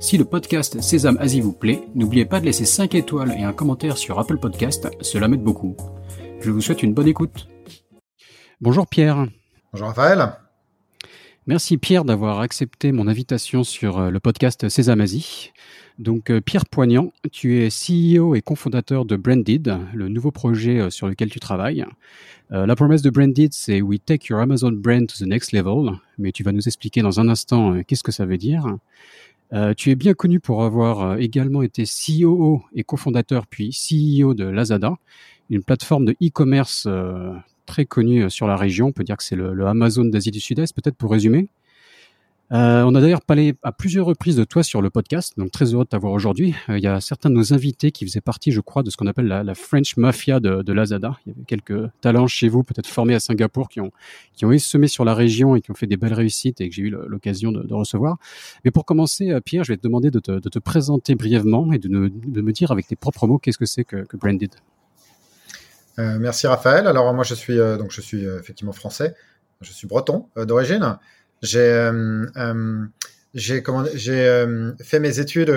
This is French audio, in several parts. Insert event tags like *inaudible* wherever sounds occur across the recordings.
Si le podcast Sésame Asie vous plaît, n'oubliez pas de laisser 5 étoiles et un commentaire sur Apple Podcast, cela m'aide beaucoup. Je vous souhaite une bonne écoute. Bonjour Pierre. Bonjour Raphaël. Merci Pierre d'avoir accepté mon invitation sur euh, le podcast Sésame Asie. Donc euh, Pierre Poignant, tu es CEO et cofondateur de Branded, le nouveau projet euh, sur lequel tu travailles. la promesse de Branded, c'est We take your Amazon brand to the next level, mais tu vas nous expliquer dans un instant qu'est-ce que ça veut dire. Euh, tu es bien connu pour avoir euh, également été CEO et cofondateur puis CEO de Lazada, une plateforme de e-commerce euh, très connue sur la région. On peut dire que c'est le Amazon d'Asie du Sud-Est, peut-être pour résumer. Euh, on a d'ailleurs parlé à plusieurs reprises de toi sur le podcast, donc très heureux de t'avoir aujourd'hui. Euh, il y a certains de nos invités qui faisaient partie, je crois, de ce qu'on appelle la, French Mafia de, Lazada. Il y avait quelques talents chez vous, peut-être formés à Singapour, qui ont qui ont semé sur la région et qui ont fait des belles réussites et que j'ai eu l'occasion de, recevoir. Mais pour commencer, euh, Pierre, je vais te demander de te, présenter brièvement et de, me dire avec tes propres mots qu'est-ce que c'est que, que, Branded? merci Raphaël. Alors moi je suis donc je suis effectivement français, je suis breton d'origine. J'ai euh, euh, j'ai euh, fait mes études,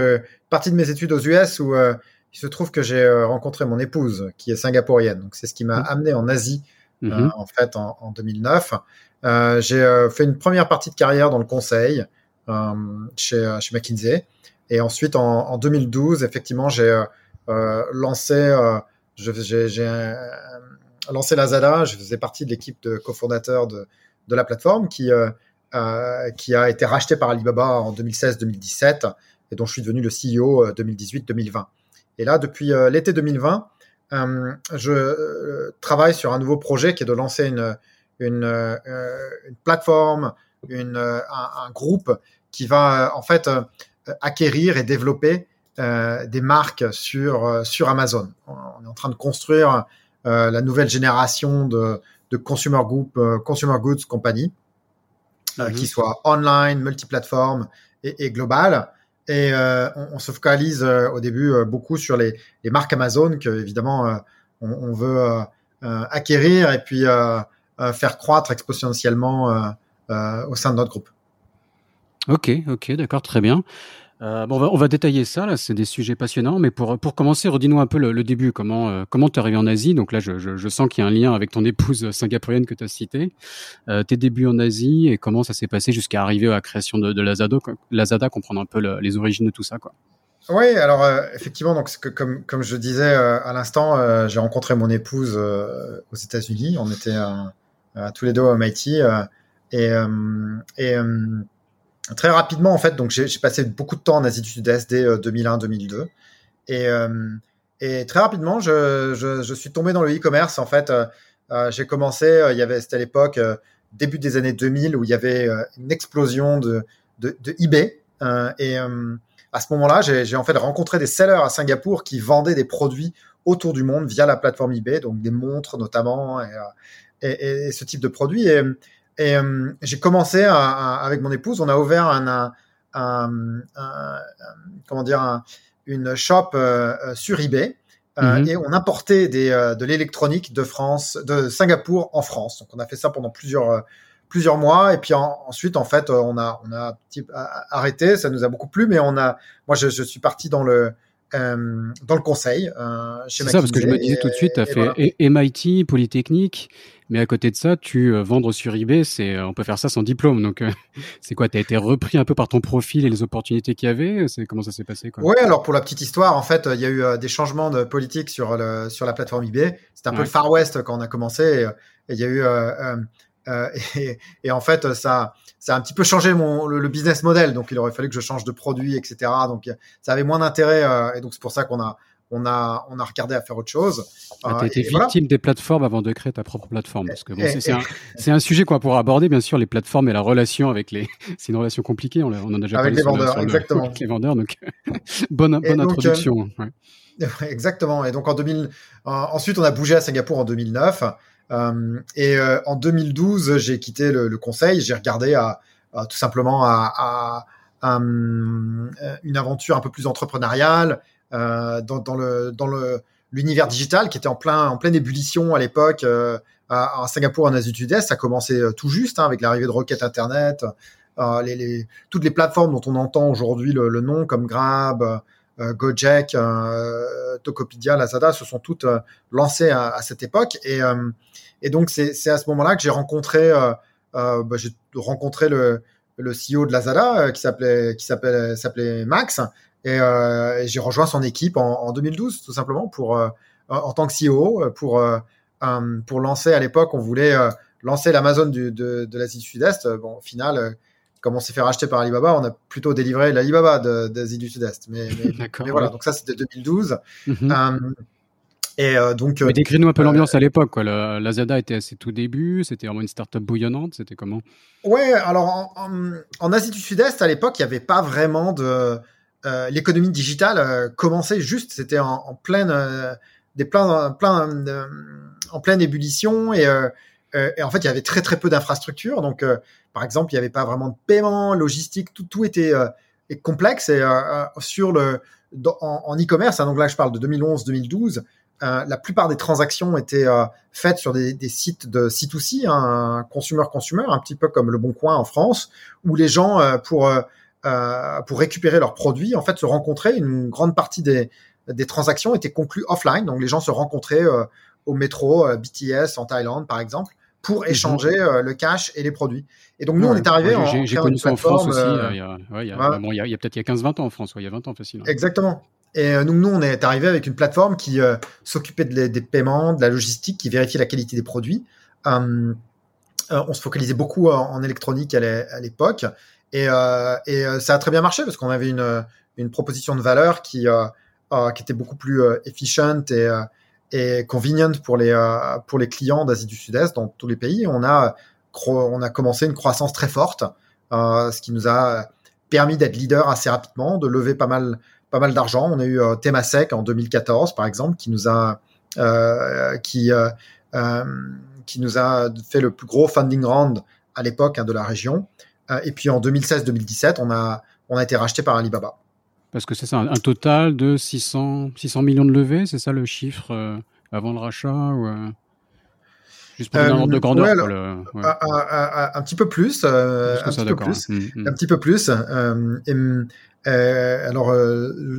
partie de mes études aux US où il se trouve que j'ai rencontré mon épouse qui est singapourienne. Donc c'est ce qui m'a mmh. amené en Asie mmh. en fait en, en 2009. j'ai fait une première partie de carrière dans le conseil chez, chez McKinsey. Et ensuite, en, en 2012, effectivement, j'ai euh, lancé, j'ai lancé Lazada. Je faisais partie de l'équipe de cofondateurs de, de la plateforme qui euh, qui a été racheté par Alibaba en 2016-2017 et dont je suis devenu le CEO 2018-2020. Euh, et là, depuis euh, l'été 2020, je travaille sur un nouveau projet qui est de lancer une, une, une plateforme, une, un, groupe qui va en fait acquérir et développer euh, des marques sur Amazon. On est en train de construire euh, la nouvelle génération de, de consumer group, consumer goods company euh, qui mhm. soit online, multiplateforme et, et global. Et euh, on, on, se focalise euh, au début beaucoup sur les, les, marques Amazon que évidemment on, on, veut acquérir et puis faire croître exponentiellement au sein de notre groupe. Ok, ok, d'accord, très bien. Euh, bon, on va, détailler ça, là, c'est des sujets passionnants, mais pour, pour commencer, redis-nous un peu le, début, comment euh, comment arrivé en Asie, donc là je, je, sens qu'il y a un lien avec ton épouse singapourienne que tu as citée, euh, tes débuts en Asie et comment ça s'est passé jusqu'à arriver à la création de, Lazada, Lazada, comprendre un peu le, les origines de tout ça. Quoi. Oui, alors euh, effectivement, donc comme, comme je disais euh, à l'instant, j'ai rencontré mon épouse aux États-Unis, on était tous les deux au MIT et, et très rapidement en fait donc j'ai passé beaucoup de temps en Asie du Sud-Est dès 2001-2002 euh, et, euh, et très rapidement je, suis tombé dans le e-commerce en fait euh, j'ai commencé il c'était à l'époque début des années 2000 où il y avait une explosion de, eBay. Et à ce moment-là j'ai en fait rencontré des sellers à Singapour qui vendaient des produits autour du monde via la plateforme eBay donc des montres notamment et, ce type de produits et euh, j'ai commencé à, avec mon épouse, on a ouvert un, un, un, comment dire une shop euh, euh, sur eBay. Mhm. et on importait des, de l'électronique de France, de Singapour en France. Donc on a fait ça pendant plusieurs plusieurs mois et puis ensuite en fait on a on a arrêté. Ça nous a beaucoup plu, mais on a moi je, je suis parti dans le dans le conseil euh, C'est ça, parce que je me disais tout de suite, tu as fait MIT, Polytechnique, mais à côté de ça, tu euh, vendre sur eBay, c'est, euh, on peut faire ça sans diplôme. Donc, euh, *laughs* c'est quoi Tu as été repris un peu par ton profil et les opportunités qu'il y avait C'est comment ça s'est passé Oui, alors pour la petite histoire, en fait, il y a eu des changements de politique sur le sur la plateforme eBay. C'était un peu le Far West quand on a commencé. Et il y a eu et, et, en fait, ça ça a un petit peu changé mon le, business model. Donc, il aurait fallu que je change de produit, etc. Donc, ça avait moins d'intérêt. et donc, c'est pour ça qu'on a on a, on a regardé à faire autre chose. Ah, tu été victime des plateformes avant de créer ta propre plateforme. Parce que bon, c'est un, un, sujet qu'on va pouvoir aborder, bien sûr, les plateformes et la relation avec les. *laughs* C'est une relation compliquée, on, on en a déjà avec parlé. Les vendeurs, exactement. avec *laughs* les vendeurs, donc *laughs* bonne, bonne introduction. Exactement. Et donc en 2000, ensuite on a bougé à Singapour en 2009. Euh, et euh, en 2012, j'ai quitté le, conseil. J'ai regardé à, à, tout simplement à, une aventure un peu plus entrepreneuriale euh, dans, le dans le l'univers digital qui était en plein en pleine ébullition à l'époque euh, à, Singapour en Asie du Sud-Est. Ça commençait euh, tout juste hein, avec l'arrivée de Rocket Internet, euh, toutes les plateformes dont on entend aujourd'hui le, nom comme Grab, euh, Gojek, euh, Tokopedia, Lazada se sont toutes euh, lancées à, cette époque. Et, donc c'est à ce moment-là que j'ai rencontré, bah, j'ai rencontré le, CEO de Lazada qui s'appelait qui Max. Et, j'ai rejoint son équipe en, en, 2012 tout simplement pour en tant que CEO pour pour lancer à l'époque on voulait lancer l'Amazon de, de l'Asie du Sud-Est. Bon, au final, comme on s'est fait racheter par Alibaba, on a plutôt délivré l'Alibaba d'Asie du Sud-Est. Mais, *laughs* mais, voilà, donc ça c'était 2012. Mm -hmm. euh, et euh, donc. Mais décris-nous un peu euh, l'ambiance à l'époque. Lazada était à ses tout débuts. C'était vraiment une start-up bouillonnante. C'était comment? Ouais, alors en, en, en Asie du Sud-Est, à l'époque, il n'y avait pas vraiment de. Euh, L'économie digitale euh, commençait juste. C'était en, en, pleine. Euh, des plein, en pleine ébullition. Et, et, en fait, il y avait très, très peu d'infrastructures. Donc par exemple, il n'y avait pas vraiment de paiement, logistique, tout, tout était euh, complexe. Et euh, sur le, en e-commerce, hein, donc là je parle de 2011-2012, euh, la plupart des transactions étaient euh, faites sur des, des, sites de C2C, hein, consumer-consumer, un petit peu comme Le Bon Coin en France, où les gens, euh, pour, euh, pour récupérer leurs produits, en fait, se rencontraient. Une grande partie des, des transactions étaient conclues offline, donc les gens se rencontraient au métro, BTS en Thaïlande, par exemple pour mhm. échanger euh, le cash et les produits. Et donc nous, on est arrivé en J'ai connu ça en France aussi. Il y a, ouais, bon, peut-être il y a 15-20 ans en France. Il y a 20 ans facile. Exactement. Et euh, donc nous, on est arrivé avec une plateforme qui euh, s'occupait de des paiements, de la logistique, qui vérifiait la qualité des produits. Euh, on se focalisait beaucoup en, en électronique à l'époque. Et, et ça a très bien marché parce qu'on avait une, une proposition de valeur qui, qui était beaucoup plus efficiente et et convenient pour les euh, pour les clients d'Asie du Sud-Est dans tous les pays. On a on a commencé une croissance très forte, euh, ce qui nous a permis d'être leader assez rapidement, de lever pas mal pas mal d'argent. On a eu euh, Temasek en 2014 par exemple qui nous a euh, qui qui nous a fait le plus gros funding round à l'époque hein, de la région. et puis en 2016-2017, on a on a été racheté par Alibaba. Parce que c'est ça, un total de 600, 600 millions de levées, c'est ça le chiffre euh, avant le rachat ou, euh, Juste pour euh, un ordre de grandeur. Ouais, alors, le, ouais. un, un, un, petit peu plus. Euh, un, petit peu plus mmh. un petit peu plus. Et, alors,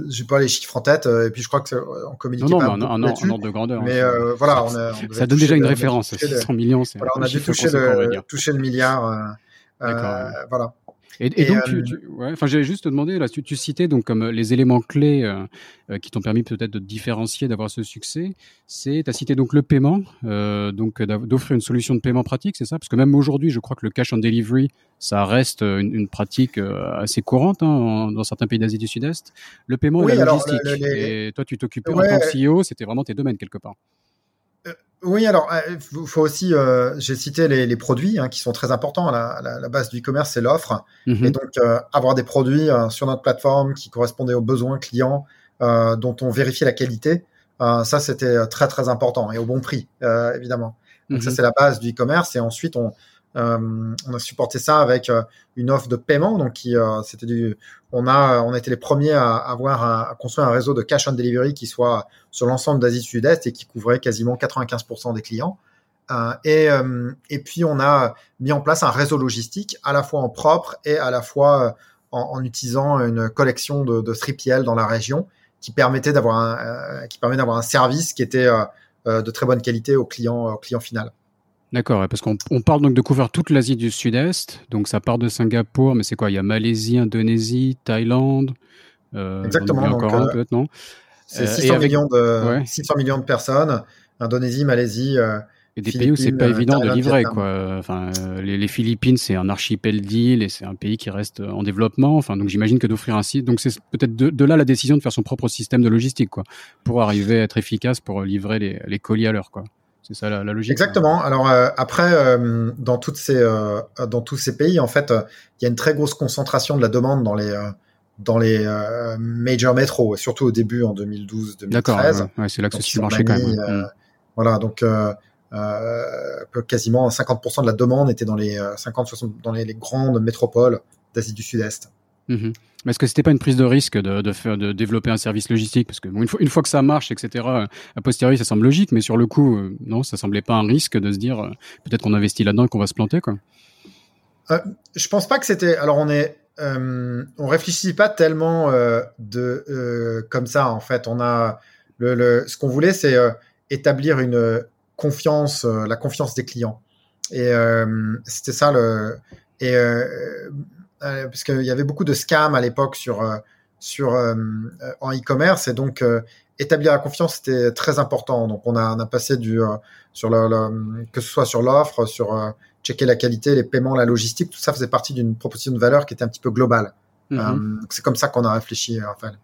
j'ai pas les chiffres en tête, et puis je crois que on communique non, non, pas un, un, ordre de grandeur. Mais euh, voilà, on a, on ça donne déjà une référence. 600 millions, c'est voilà, on a dû toucher le, toucher le milliard. Euh, voilà. Et, et, et donc, euh, tu, tu, ouais, enfin, j'allais juste te demander, là, tu, tu citais donc comme les éléments clés euh, euh, qui t'ont permis peut-être de te différencier, d'avoir ce succès. C'est, tu as cité donc le paiement, euh, donc d'offrir une solution de paiement pratique, c'est ça? Parce que même aujourd'hui, je crois que le cash on delivery, ça reste une, une pratique assez courante hein, dans certains pays d'Asie du Sud-Est. Le paiement oui, et la logistique. Alors, le, les... Et toi, tu t'occupais ouais. en tant que CEO, c'était vraiment tes domaines quelque part. Oui, alors il euh, faut aussi, euh, j'ai cité les, les produits hein, qui sont très importants. La, la, la base du e-commerce, c'est l'offre, -hmm. et donc euh, avoir des produits euh, sur notre plateforme qui correspondaient aux besoins clients, euh, dont on vérifiait la qualité, euh, ça c'était très très important et au bon prix, évidemment. Donc ça mhm. c'est la base du e-commerce, et ensuite on euh, on a supporté ça avec euh, une offre de paiement, donc euh, c'était du, on a on a été les premiers à avoir à construire un réseau de cash on delivery qui soit sur l'ensemble d'Asie Sud-Est et qui couvrait quasiment 95% des clients. et et puis on a mis en place un réseau logistique à la fois en propre et à la fois en, en utilisant une collection de, de 3PL dans la région qui permettait d'avoir un qui permet d'avoir un service qui était de très bonne qualité au client au client final. D'accord, parce qu'on on parle donc de couvrir toute l'Asie du Sud-Est, donc ça part de Singapour, mais c'est quoi? Il y a Malaisie, Indonésie, Thaïlande. Euh, Exactement. Encore un, peut-être non? C'est 600 avec... millions de ouais. 600 millions de personnes. Indonésie, Malaisie, euh, et des pays où c'est pas évident de livrer, quoi. Enfin, les, les, Philippines, c'est un archipel d'îles et c'est un pays qui reste en développement. Enfin, donc j'imagine que d'offrir un site, donc c'est peut-être de, de, là la décision de faire son propre système de logistique, quoi, pour arriver à être efficace pour livrer les, les colis à l'heure, quoi. C'est ça la, logique. Exactement. Alors euh, après, euh, dans toutes ces, euh, dans tous ces pays, en fait, il y a une très grosse concentration de la demande dans les dans les major métros, surtout au début en 2012-2013. D'accord. Ouais, c'est là que c'est marché quand même. Mm. Voilà, donc quasiment 50% de la demande était dans les 50-60 dans les, grandes métropoles d'Asie du Sud-Est. Mm-hmm. Mais est-ce que c'était pas une prise de risque de, faire, de développer un service logistique? Parce que une, fois, que ça marche, etc., a posteriori, ça semble logique, mais sur le coup, euh, non, ça semblait pas un risque de se dire euh, peut-être qu'on investit là-dedans et qu'on va se planter, quoi. Euh, je pense pas que c'était. Alors on est, euh, on réfléchit pas tellement euh, de comme ça en fait. On a le, ce qu'on voulait, c'est établir une confiance, la confiance des clients. Et c'était ça le. Euh, parce qu'il y avait beaucoup de scams à l'époque sur euh, sur euh, en e-commerce et donc établir la confiance c'était très important. Donc on a, on a passé du sur le, que ce soit sur l'offre, sur checker la qualité, les paiements, la logistique, tout ça faisait partie d'une proposition de valeur qui était un petit peu globale. Mm-hmm. c'est comme ça qu'on a réfléchi, Raphaël.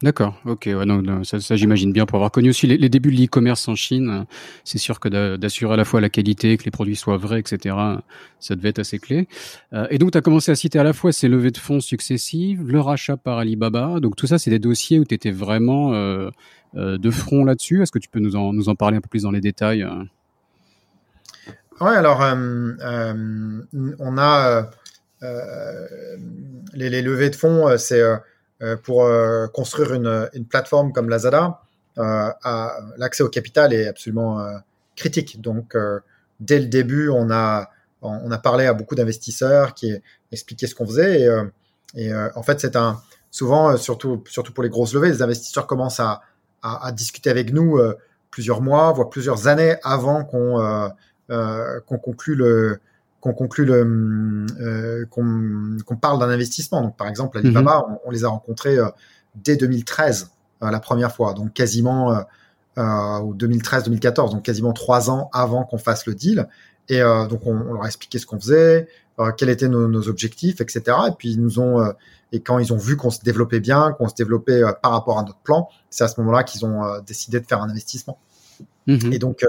D'accord, ok, ouais, ça, j'imagine bien pour avoir connu aussi les, débuts de l'e-commerce en Chine. C'est sûr que d'assurer à la fois la qualité, que les produits soient vrais, etc. Ça devait être assez clé. Euh, et donc, tu as commencé à citer à la fois ces levées de fonds successives, le rachat par Alibaba. Donc tout ça, c'est des dossiers où tu étais vraiment euh, euh, de front là-dessus. Est-ce que tu peux nous en, nous en parler un peu plus dans les détails Ouais, alors on a les, levées de fonds, c'est pour euh, construire une, une, plateforme comme Lazada, euh, l'accès au capital est absolument critique. Donc, dès le début, on a, on a parlé à beaucoup d'investisseurs qui expliquaient ce qu'on faisait. Et, et en fait, c'est un souvent, surtout, surtout pour les grosses levées, les investisseurs commencent à, à, à discuter avec nous plusieurs mois, voire plusieurs années avant qu'on euh, qu'on conclue le, qu'on conclut le euh, qu'on parle d'un investissement. Donc par exemple Alibaba, mhm. on, les a rencontrés euh, dès 2013 euh, la première fois, donc quasiment euh, 2013-2014, donc quasiment trois ans avant qu'on fasse le deal. Et donc on, leur a expliqué ce qu'on faisait, quels étaient nos, nos, objectifs, etc. Et puis ils nous ont et quand ils ont vu qu'on se développait bien, qu'on se développait par rapport à notre plan, c'est à ce moment-là qu'ils ont décidé de faire un investissement. Mhm. Et donc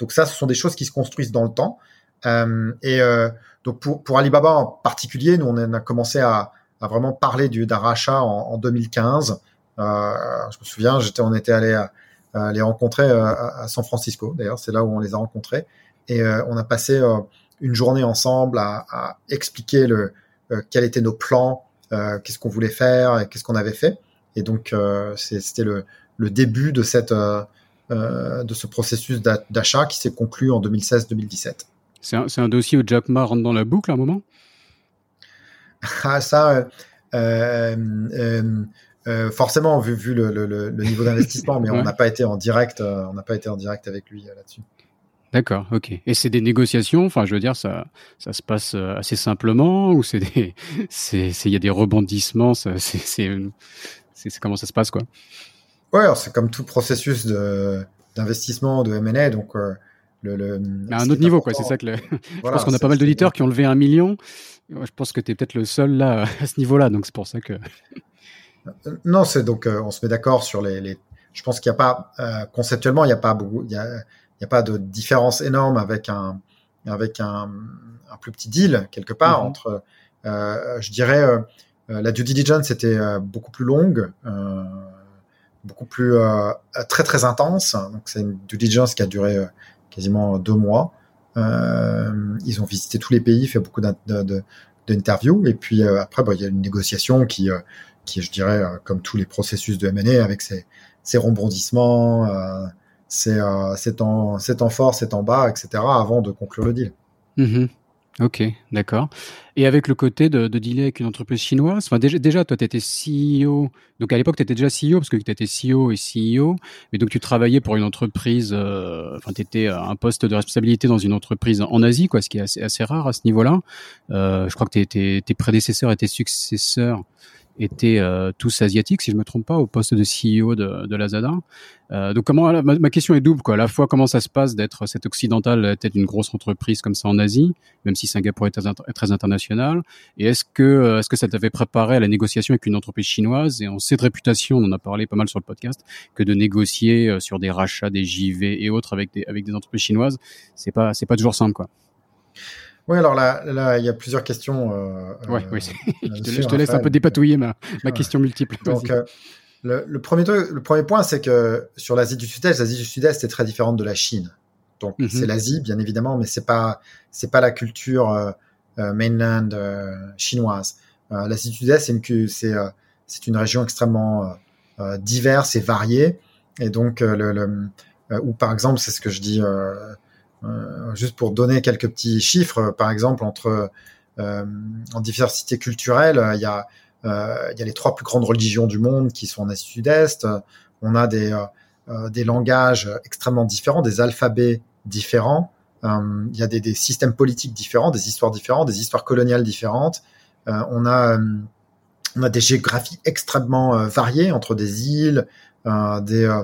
donc ça, ce sont des choses qui se construisent dans le temps. Euh, et euh, donc pour, pour Alibaba en particulier, nous on a commencé à, à vraiment parler du d'un rachat en, en 2015. Euh, je me souviens, j'étais, on était allé à, les rencontrer à, San Francisco. D'ailleurs, c'est là où on les a rencontrés. Et on a passé une journée ensemble à, à expliquer le quels étaient nos plans, qu'est-ce qu'on voulait faire, et qu'est-ce qu'on avait fait. Et donc c'était le, le début de cette de ce processus d'achat qui s'est conclu en 2016-2017. C'est un, un, dossier où Jack Ma rentre dans la boucle à un moment? Ah, ça, euh, euh, euh, forcément, vu, vu le, le, le, niveau d'investissement, mais *laughs* on n'a pas été en direct, on n'a pas été en direct avec lui là-dessus. D'accord, ok. Et c'est des négociations, enfin, je veux dire, ça, ça se passe assez simplement ou c'est des, *laughs* c'est, il y a des rebondissements, c'est, comment ça se passe, quoi? Ouais, c'est comme tout processus de, d'investissement, de M&A, donc le, à un autre niveau, quoi. C'est ça que *laughs* je pense qu'on a pas mal d'auditeurs qui ont levé un million. Je pense que tu es peut-être le seul là à ce niveau-là, donc c'est pour ça que. Euh, non, c'est donc euh, on se met d'accord sur les, les, Je pense qu'il n'y a pas euh, conceptuellement, il n'y a pas beaucoup, il y a, il y a pas de différence énorme avec un avec un, un plus petit deal quelque part mm-hmm. entre. je dirais la due diligence était beaucoup plus longue beaucoup plus euh, très très intense. Donc c'est une due diligence qui a duré quasiment deux mois. Euh, ils ont visité tous les pays, fait beaucoup d'interviews, et puis euh, après, bah, il y a une négociation qui, euh, qui je dirais, comme tous les processus de M&A, avec ses, ses rebondissements, ses, ses, temps, ses temps forts, bas, etc., avant de conclure le deal. Mm-hmm. Ok, d'accord. Et avec le côté de, de dealer avec une entreprise chinoise, enfin déjà, déjà toi, tu étais CEO, donc à l'époque, tu étais déjà CEO, parce que tu étais CEO et CEO, mais donc tu travaillais pour une entreprise, euh, enfin, tu étais à un poste de responsabilité dans une entreprise en Asie, quoi, ce qui est assez, assez rare à ce niveau-là. Euh, je crois que tes, tes, tes prédécesseurs et tes successeurs étaient euh, tous asiatiques, si je me trompe pas, au poste de CEO de, de Lazada. Euh, donc comment ma, question est double quoi. À la fois comment ça se passe d'être cette occidentale tête d'une grosse entreprise comme ça en Asie, même si Singapour est très, international. Et est-ce que euh, est-ce que ça t'avait préparé à la négociation avec une entreprise chinoise? Et on sait de réputation, on en a parlé pas mal sur le podcast, que de négocier sur des rachats, des JV et autres avec des avec des entreprises chinoises, c'est pas c'est pas toujours simple quoi. Oui, alors là, là, il y a plusieurs questions. Euh, oui, oui. *laughs* je te, je te laisse un peu dépatouiller ma, ma question multiple. Donc, euh, le, le, premier le premier point, c'est que sur l'Asie du Sud-Est, l'Asie du Sud-Est est très différente de la Chine. Donc, mhm. c'est l'Asie, bien évidemment, mais c'est pas, c'est pas la culture euh, euh mainland euh, chinoise. L'Asie du Sud-Est, c'est une, c'est, c'est une région extrêmement diverse et variée. Et donc, le, le ou par exemple, c'est ce que je dis euh, juste pour donner quelques petits chiffres, par exemple, entre euh, en diversité culturelle, il y a euh, il y a les trois plus grandes religions du monde qui sont en Asie Sud-Est. On a des des langages extrêmement différents, des alphabets différents. il y a des, des, systèmes politiques différents, des histoires différentes, des histoires coloniales différentes. on a on a des géographies extrêmement variées entre des îles, des,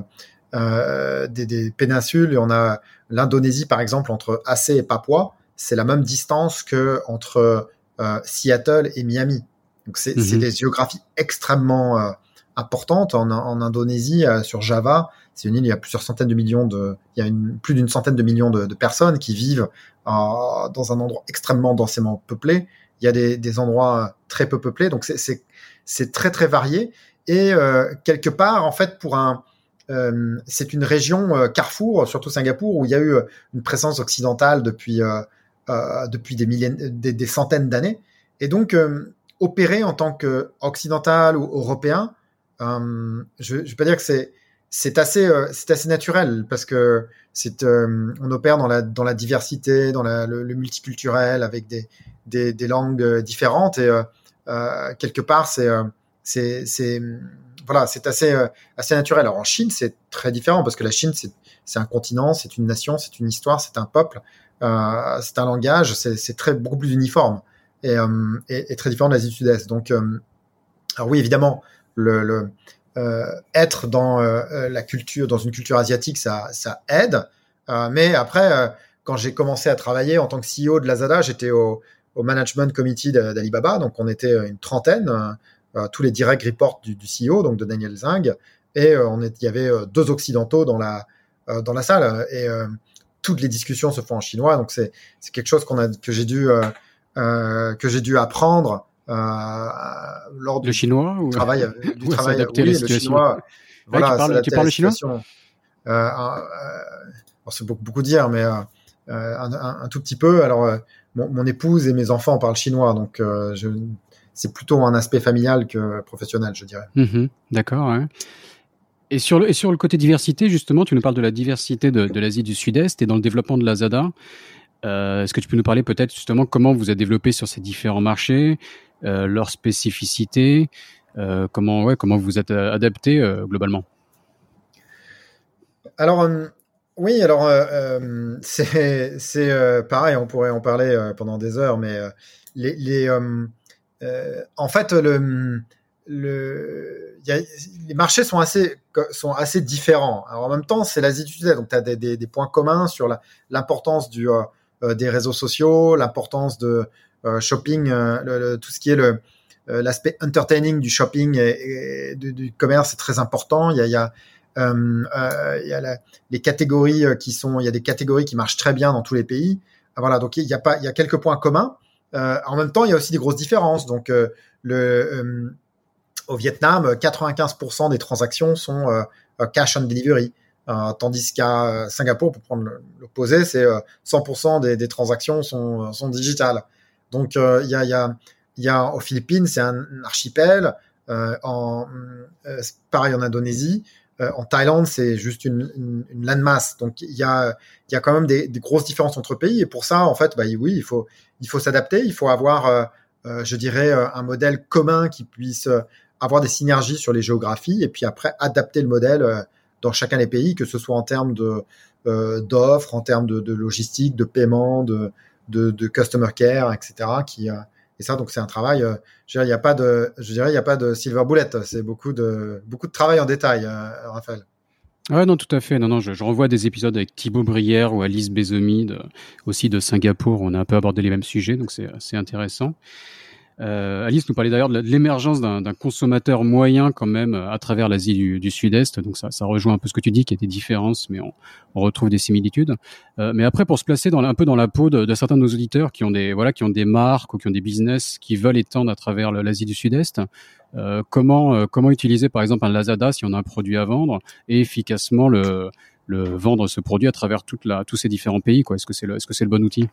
euh, des, des, péninsules. Et on a l'Indonésie, par exemple, entre Aceh et Papua, c'est la même distance que entre euh, Seattle et Miami. Donc c'est mhm. des géographies extrêmement euh, importantes. En, en Indonésie, sur Java, c'est une île, il y a plusieurs centaines de millions de, il y a une, plus d'une centaine de millions de, de personnes qui vivent dans un endroit extrêmement densément peuplé. Il y a des, des endroits très peu peuplés, donc c'est très très varié. Et quelque part, en fait, pour un euh, c'est une région euh, carrefour, surtout Singapour, où il y a eu euh, une présence occidentale depuis depuis des, milliers, des, centaines d'années. Et donc opérer en tant qu'occidental ou européen, je, je vais pas dire que c'est c'est assez c'est assez naturel parce que c'est on opère dans la dans la diversité, dans le, multiculturel avec des, des, des langues différentes et quelque part c'est c'est c'est voilà, c'est assez, euh, assez naturel. Alors en Chine, c'est très différent parce que la Chine, c'est un continent, c'est une nation, c'est une histoire, c'est un peuple, euh, c'est un langage, c'est très beaucoup plus uniforme et, euh, et, très différent de l'Asie du Sud-Est. Donc, alors oui, évidemment, être dans la culture, dans une culture asiatique, ça, ça aide. mais après, quand j'ai commencé à travailler en tant que CEO de Lazada, j'étais au, au management committee d'Alibaba, donc on était une trentaine. Euh, tous les direct reports du, du, CEO, donc de Daniel Zing, et euh, on est, il y avait euh, deux occidentaux dans la dans la salle. Et toutes les discussions se font en chinois, donc c'est quelque chose qu'on a que j'ai dû que j'ai dû apprendre lors du chinois ou... travail du *laughs* travail oui, le chinois. Voilà, tu parles, tu parles le chinois euh, c'est beaucoup, beaucoup dire, mais un, un, un, tout petit peu. Alors, mon, mon, épouse et mes enfants parlent chinois, donc je c'est plutôt un aspect familial que professionnel, je dirais. Mhm, d'accord. Et sur, le, et sur le côté diversité, justement, tu nous parles de la diversité de, de l'Asie du Sud-Est et dans le développement de la ZADA. Euh, Est-ce que tu peux nous parler peut-être justement comment vous êtes développé sur ces différents marchés, euh, leurs spécificités, euh, comment, ouais, comment vous êtes euh, adapté globalement? Alors, oui, alors c'est pareil, on pourrait en parler pendant des heures, mais les, les en fait, le, le, y a, les marchés sont assez, sont assez différents. Alors, en même temps, c'est l'Asie du Sud-Est, donc tu as des, des, des, points communs sur l'importance euh, euh, des réseaux sociaux, l'importance de euh, shopping, euh, le, tout ce qui est le l'aspect entertaining du shopping et, du, commerce est très important. Il y a, y a euh, il y a les catégories qui sont, il y a des catégories qui marchent très bien dans tous les pays. Voilà, donc il y a pas, il y a quelques points communs. Euh, en même temps, il y a aussi des grosses différences. Donc, euh, euh, au Vietnam, 95% des transactions sont cash on delivery. Tandis qu'à Singapour, pour prendre l'opposé, c'est 100% des, transactions sont, sont digitales. Donc il y a, y, a, y a aux Philippines, c'est un archipel. pareil en Indonésie, en Thaïlande, c'est juste une, une, une landmass. Donc il y a, il y a quand même des, des, grosses différences entre pays. Et pour ça, en fait, bah, oui, il faut, il faut s'adapter, il faut avoir, euh, euh, je dirais, euh, un modèle commun qui puisse avoir des synergies sur les géographies et puis après adapter le modèle dans chacun des pays, que ce soit en termes de d'offres, en termes de, de, logistique, de paiement, de, de, de, customer care, etc., qui et ça, donc c'est un travail. je dirais, il n'y a pas de, je dirais, il y a pas de silver bullet. C'est beaucoup de beaucoup de travail en détail, Raphaël. Ouais, non, tout à fait. Non, non, je, revois des épisodes avec Thibaut Brière ou Alice Bézomi, aussi de Singapour. On a un peu abordé les mêmes sujets, donc c'est intéressant. Euh, Alice nous parlait d'ailleurs de l'émergence d'un consommateur moyen quand même euh, à travers l'Asie du, du Sud-Est. Donc ça, ça, rejoint un peu ce que tu dis, qu'il y a des différences, mais on, on retrouve des similitudes. Euh, mais après, pour se placer dans, un peu dans la peau de, de, certains de nos auditeurs qui ont des voilà, qui ont des marques ou qui ont des business qui veulent étendre à travers l'Asie du Sud-Est, euh, comment euh, comment utiliser par exemple un Lazada si on a un produit à vendre et efficacement le, le vendre ce produit à travers toute la, tous ces différents pays quoi? Est-ce que c'est le est-ce que c'est le bon outil?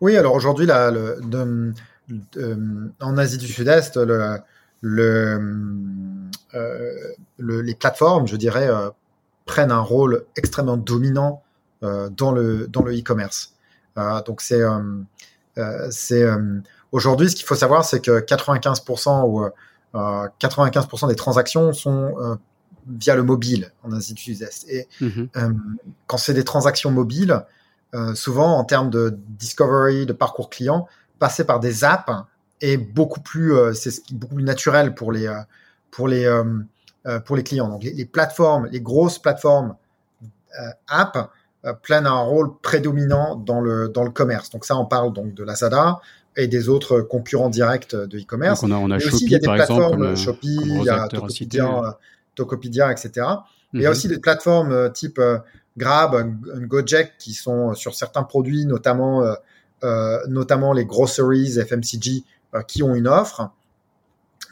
Oui, alors aujourd'hui là, le, euh, en Asie du Sud-Est, le, euh, le, les plateformes, je dirais, euh, prennent un rôle extrêmement dominant dans le dans le e-commerce. donc c'est c'est aujourd'hui ce qu'il faut savoir, c'est que 95% ou 95% des transactions sont via le mobile en Asie du Sud-Est. Et mm-hmm. quand c'est des transactions mobiles, souvent en termes de discovery, de parcours client, passer par des apps est beaucoup plus, euh, c'est beaucoup plus naturel pour les, euh, pour les, euh, pour les clients. Donc les, plateformes, les grosses plateformes apps prennent un rôle prédominant dans le, dans le commerce. Donc ça, on parle donc de Lazada et des autres concurrents directs de e-commerce. On a, on a Shopee, aussi, il y a des par plateformes exemple, Shopee, il y a Tokopedia, Tokopedia, etc. Il y a mhm. aussi des plateformes type Grab, Gojek qui sont sur certains produits, notamment notamment les groceries FMCG euh, qui ont une offre.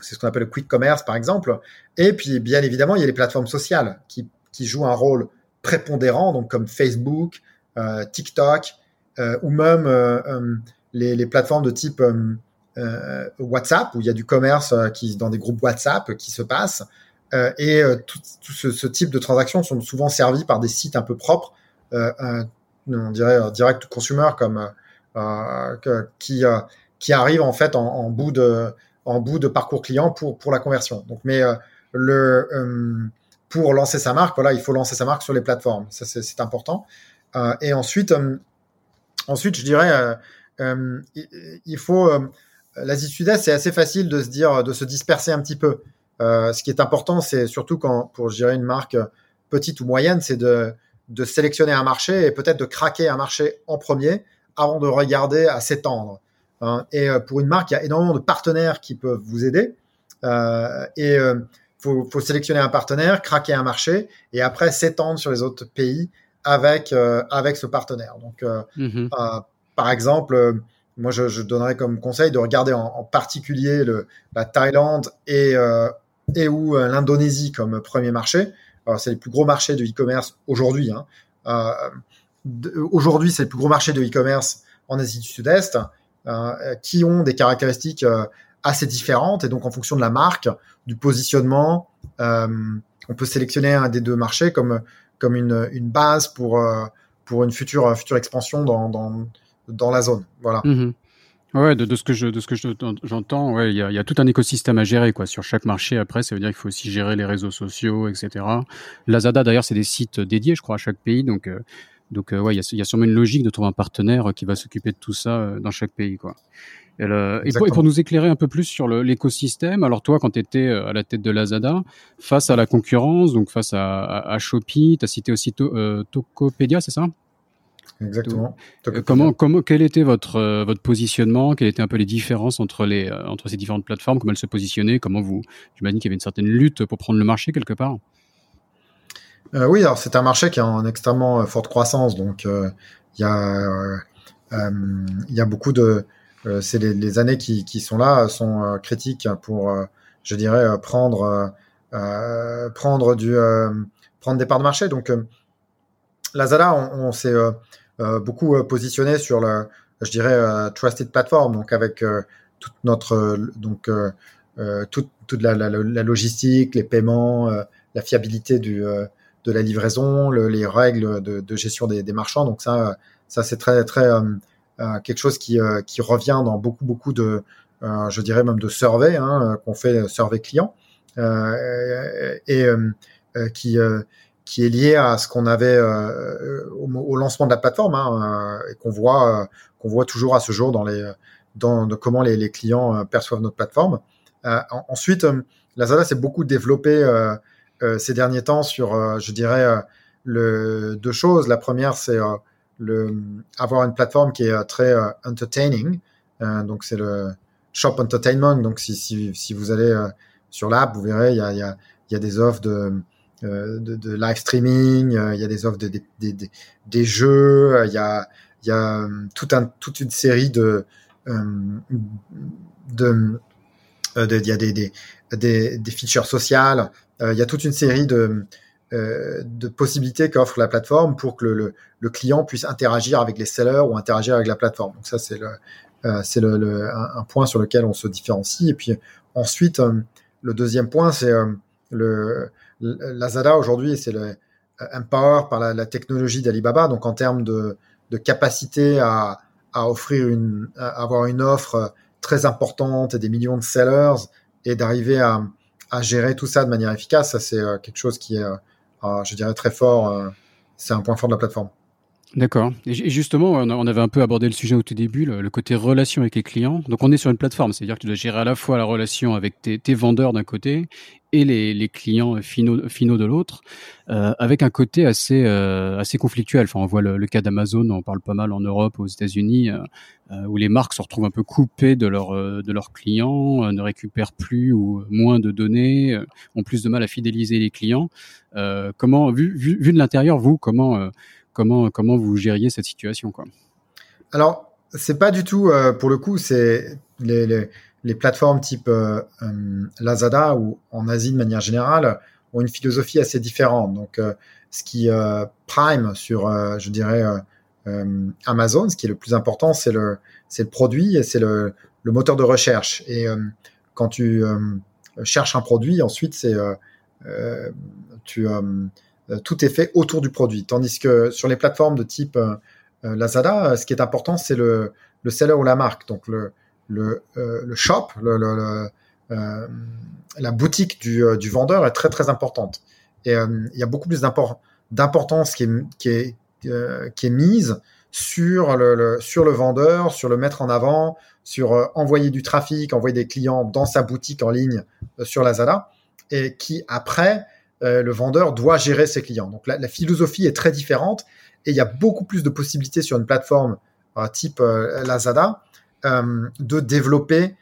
C'est ce qu'on appelle le quick commerce, par exemple. Et puis, bien évidemment, il y a les plateformes sociales qui, jouent un rôle prépondérant, donc comme Facebook, euh, TikTok, ou même les, plateformes de type WhatsApp, où il y a du commerce dans des groupes WhatsApp qui se passe. et tout, ce, type de transactions sont souvent servies par des sites un peu propres, on dirait direct consumer comme euh, qui euh, qui arrive en fait en, bout de en bout de parcours client pour pour la conversion. Donc, mais euh, le pour lancer sa marque, voilà, il faut lancer sa marque sur les plateformes. Ça, c'est important. Et ensuite, ensuite, je dirais, il faut l'Asie Sud-Est, c'est assez facile de se dire, de se disperser un petit peu. ce qui est important, c'est surtout quand pour gérer une marque petite ou moyenne, c'est de de sélectionner un marché et peut-être de craquer un marché en premier avant de regarder à s'étendre. Hein. Et euh, pour une marque, il y a énormément de partenaires qui peuvent vous aider. Euh, et euh, faut, faut sélectionner un partenaire, craquer un marché, et après s'étendre sur les autres pays avec euh, avec ce partenaire. Donc, mm-hmm. par exemple, moi, je, je, donnerais comme conseil de regarder en, en particulier le, la Thaïlande et et ou l'Indonésie comme premier marché. C'est les plus gros marchés de e-commerce aujourd'hui. Hein. Aujourd'hui, c'est le plus gros marché de e-commerce en Asie du Sud-Est, euh, qui ont des caractéristiques euh, assez différentes. Et donc, en fonction de la marque, du positionnement, euh, on peut sélectionner un des deux marchés comme, comme une, base pour, euh, pour une future, future expansion dans, dans, la zone. Voilà. Mm-hmm. Ouais, de, ce que je de ce que j'entends, ouais, il y a, tout un écosystème à gérer quoi sur chaque marché. Après, ça veut dire qu'il faut aussi gérer les réseaux sociaux, etc. Lazada d'ailleurs, c'est des sites dédiés, je crois, à chaque pays, donc euh, donc, euh, ouais, il y, y a, sûrement une logique de trouver un partenaire qui va s'occuper de tout ça euh, dans chaque pays, quoi. Et, et, pour, et, pour, nous éclairer un peu plus sur l'écosystème, alors toi, quand tu étais euh, à la tête de Lazada, face à la concurrence, donc face à, à, à Shopee, tu as cité aussi to, euh, Tokopedia, c'est ça? Exactement. comment, comment, quel était votre, votre positionnement? Quelles étaient un peu les différences entre, les, entre ces différentes plateformes? Comment elles se positionnaient? Comment vous, j'imagine qu'il y avait une certaine lutte pour prendre le marché quelque part? Euh, oui, alors c'est un marché qui est en extrêmement euh, forte croissance, donc euh, il y a y a beaucoup de c'est les, années qui, qui sont là sont critiques pour je dirais prendre prendre du prendre des parts de marché. Donc Lazada, on, on s'est beaucoup positionné sur le je dirais trusted platform, donc avec toute notre donc toute, toute la, logistique, les paiements, la fiabilité du de la livraison, le, les règles de, de gestion des, des, marchands. Donc ça, ça c'est très très euh, euh quelque chose qui, euh, qui revient dans beaucoup beaucoup de, je dirais même de survey hein, qu'on fait survey client et qui qui est lié à ce qu'on avait au, au, lancement de la plateforme hein, et qu'on voit qu'on voit toujours à ce jour dans les dans de comment les, les clients perçoivent notre plateforme. ensuite, Lazada s'est beaucoup développé ces derniers temps sur, je dirais, le, deux choses. La première, c'est le avoir une plateforme qui est très entertaining. donc c'est le shop entertainment. Donc si, si, vous allez sur l'app, vous verrez, il y a, y, y a des offres de euh, de, de, live streaming, euh, il y a des offres de, des jeux, euh, il y a, y a tout un, toute une série de, de, il y a des, des, des, des features sociales, il y a toute une série de, de possibilités qu'offre la plateforme pour que le, client puisse interagir avec les sellers ou interagir avec la plateforme. Donc ça, c'est le, c'est le, un, point sur lequel on se différencie. Et puis ensuite, le deuxième point, c'est le, Lazada aujourd'hui, c'est le euh, empower par la, technologie d'Alibaba. Donc en termes de, capacité à, offrir une, avoir une offre très importante et des millions de sellers et d'arriver à, gérer tout ça de manière efficace, ça c'est euh, quelque chose qui est, euh, je dirais, très fort. c'est un point fort de la plateforme. D'accord. Et justement, on avait un peu abordé le sujet au tout début, le, côté relation avec les clients. Donc, on est sur une plateforme, c'est-à-dire que tu dois gérer à la fois la relation avec tes, vendeurs d'un côté et les, clients finaux, de l'autre, euh, avec un côté assez euh, assez conflictuel. Enfin, on voit le, cas d'Amazon, on parle pas mal en Europe, aux États-Unis, euh, où les marques se retrouvent un peu coupées de leurs de leurs clients, ne récupèrent plus ou moins de données, ont plus de mal à fidéliser les clients. comment, vu, vu, vu de l'intérieur, vous, comment Comment, comment vous gériez cette situation quoi Alors, c'est pas du tout, euh, pour le coup, c'est les, les, plateformes type euh, euh, Lazada ou en Asie de manière générale ont une philosophie assez différente. Donc, ce qui prime sur, je dirais, Amazon, ce qui est le plus important, c'est le, le produit et c'est le, le moteur de recherche. Et quand tu cherches un produit, ensuite, c'est tu tout est fait autour du produit. Tandis que sur les plateformes de type euh, euh, Lazada, ce qui est important, c'est le, le seller ou la marque. Donc le, le, le shop, le, la boutique du, du, vendeur est très très importante. Et il y a beaucoup plus d'importance qui est, qui, est, qui est mise sur le, sur le vendeur, sur le mettre en avant, sur envoyer du trafic, envoyer des clients dans sa boutique en ligne sur Lazada, et qui après euh, le vendeur doit gérer ses clients. Donc la, philosophie est très différente et il y a beaucoup plus de possibilités sur une plateforme euh, type euh, Lazada de développer